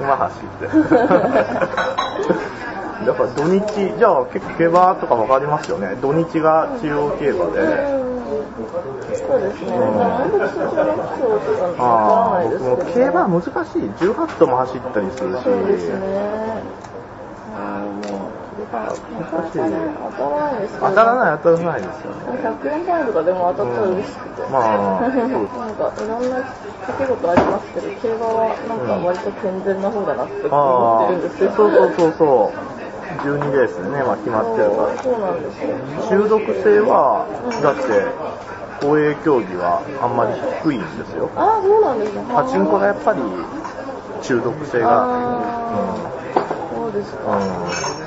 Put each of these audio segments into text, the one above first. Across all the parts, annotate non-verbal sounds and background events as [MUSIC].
馬走って。やっぱ土日、じゃあ結構競馬とかわかりますよね。土日が中央競馬で。そうですね。うんまあ、あ僕も競馬難しい。18頭も走ったりするし。そうですね。あーもう、それから、難しい当たらないですけど、当たらない当たらないですよね。100円単位とかでも当たったら嬉しくて。まあ [LAUGHS] なんか、いろんな掛け事ありますけど、競馬はなんか割と健全な方だなって思ってるんですよ。そうそうそうそう。12レースでね、まあ決まってるから。そうなんですよ。中毒性は、だって、公営競技はあんまり低いんですよ。ああ、そうなんですね。パチンコがやっぱり中毒性が。あそうですか。うん。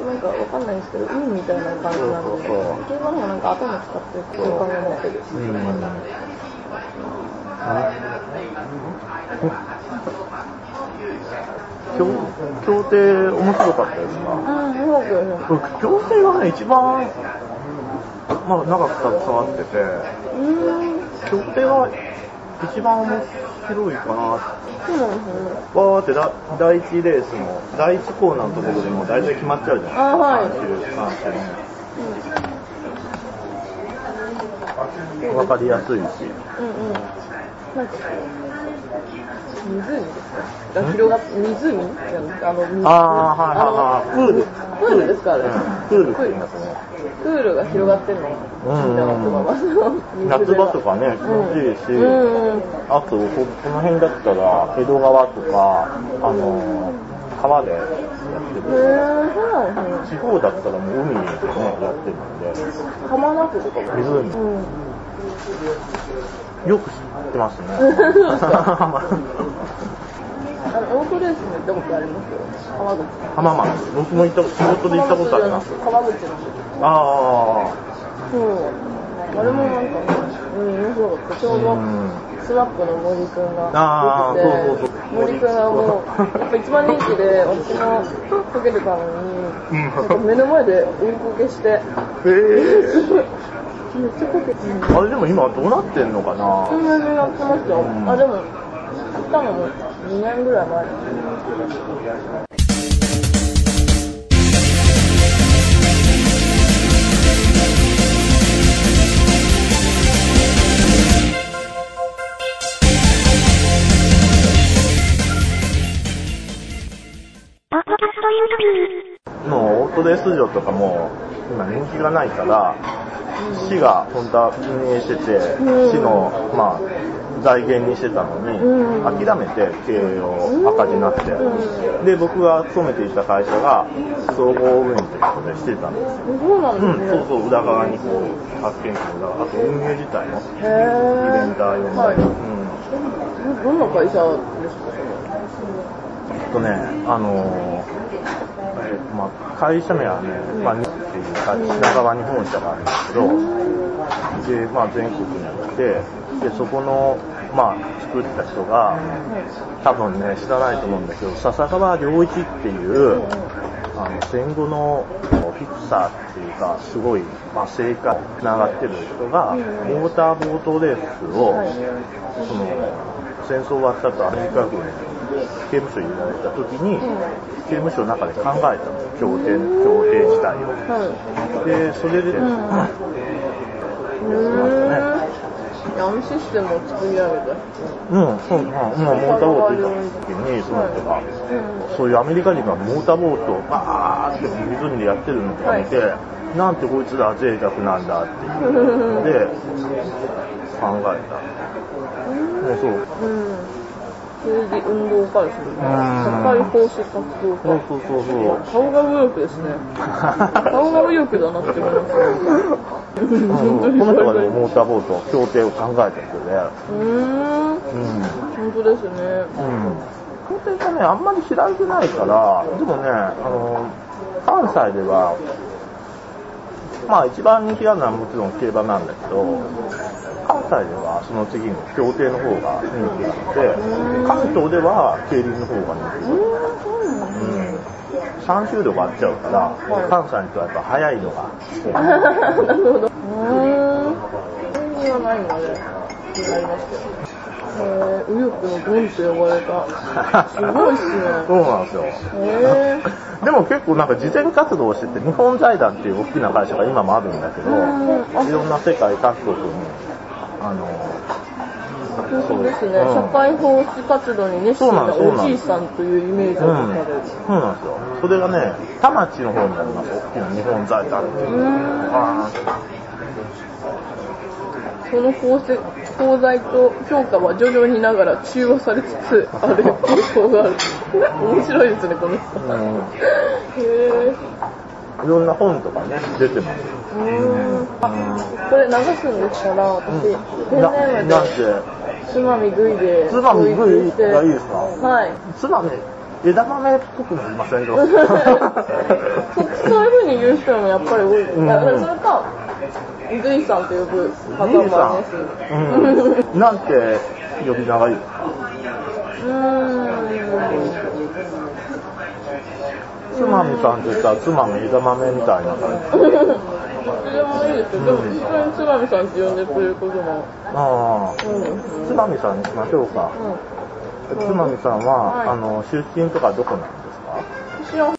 う。なん。かわかん。ないん。ですけど、運みたいな感じなん。で、そうそうそう競馬の方がなん。か頭使って空間を持ってる。うん。競競艇面白かったですか、うですね。僕、競艇がね、一番、まあ、長く携わってて、うん、競艇が一番面白いかなそうなんですね。わーってだ第1レースの第1コーナーのところでもう大体決まっちゃうじゃないですか。あはい3周、3周ね。わかりやすいし。うんうん。湖ですか？が広がって、湖？あの、水ああ、はいはいはい。プール。プールですかあれ？うんプールって言いますね。プールが広がってるの？夏場とかね、気持ちいいし、あと、ここの辺だったら、江戸川とか、あの、川でやってへる。地方だったらもう海でね、やってるんで、浜名湖とかも。湖。うん。よく知ってますね。あの、オートレースも行ったことありますよ。浜口。浜松。僕も行った、仕事で行ったことあります。川口の。あそう。あれもなんかね、うん、面白かった。ちょうど、うんスナップの森くんあーが出てて、そうそうそう森くんはもう、やっぱ一番人気で、私もかけてたのに、うんなんか目の前で追いこけして、あ。[LAUGHS] えすごい、めっちゃこけて、ー、あれでも今どうなってんのかな？そんなにやってましたよ。うんあ、でも、行ったのも2年ぐらい前ポッドキャストインタビュー。もうオートレース場とかも今人気がないから、市が本当は運営してて、うん市の、まあ、財源にしてたのに、うん諦めて経営を赤字になって、うで、僕が勤めていた会社が総合運営ということでしてたんですよ。そうなんうん、ですね。そうそう、裏側にこう、発見機の裏側、あと運営自体も、イ。ベンター呼んだはいり、うん。どんな会社ですか？えっとね、あのーえーまあ、会社名はね、まあ、っていう品川に本社があるんですけど、で、まあ、全国にあって、で、そこの、まあ、作った人が、多分ね、知らないと思うんだけど、笹川良一っていう、あの、戦後のフィクサーっていうか、すごい、まあ、正解つながってる人が、モーターボートレースを、その、戦争終わった後アメリカ軍に刑務所に入れられた時に、刑務所の中で考えたの、協定、協定自体を。はい。で、それで、んうーん。あのシステムを作り上げた？人。うん、そう、うん、もうモーターボート行った時に、その人が、そういうアメリカ人がモーターボートをバーって湖でやってるのとか見て、なんてこいつら脆弱なんだっていうので、考えた。もうそう。うん。政治運動家ですね。ん社会奉仕活動そう家。そうそうそう。顔が右翼ですね。顔が右翼だなって思いますね。うんこの人がね、モーターボート、協定を考えた人で、うーん。うん。本当ですね。うん。協定がね、あんまり知られてないから、でもね、あの、関西では、まあ一番人気あるのはもちろん競馬なんだけど、関西ではその次の競艇の方が人気があって、関東では競輪の方が人気うん。3週で終わっちゃうから、関西の人はやっぱ早いのがなのなるほど。うーん。全然はないので、気になりますけど。え右翼のドンと呼ばれた。[LAUGHS] すごいっすね。そうなんですよ。へでも結構なんか慈善活動をしてて、日本財団っていう大きな会社が今もあるんだけど、いろんな世界各国に、あの、本当ですね、うん社会奉仕活動に熱心なおじいさんというイメージをうん持たれる。、そうなんですよ。それがね、田町の方にあります、大きな日本財団っていう。うんあその功績功罪と評価は徐々にながら中和されつつある傾向がある。面白いですね、この人。ーうんへいろんな本とかね、出てます。ぇー。うーん。あ、これ流すんですから、私、ペンネなームで、なんて、つまみ食いで、つまみ食いがいいですか？はい。つまみ、枝豆っぽくなりませんか？[LAUGHS] そうそういう風に言う人もやっぱり多いです。うんいやそれか、グイさんと呼ぶ方もあります。うん。なんて呼び名がいい？ですかうーん。つまみさんって言ったらつまみ枝豆みたいな感じ。それもいいですよ。でも、一緒につまみさんって呼んでくれることも。ああ。つまみさんにしましょうか。うん。つまみさんは、はいあの、出身とかどこなんですか？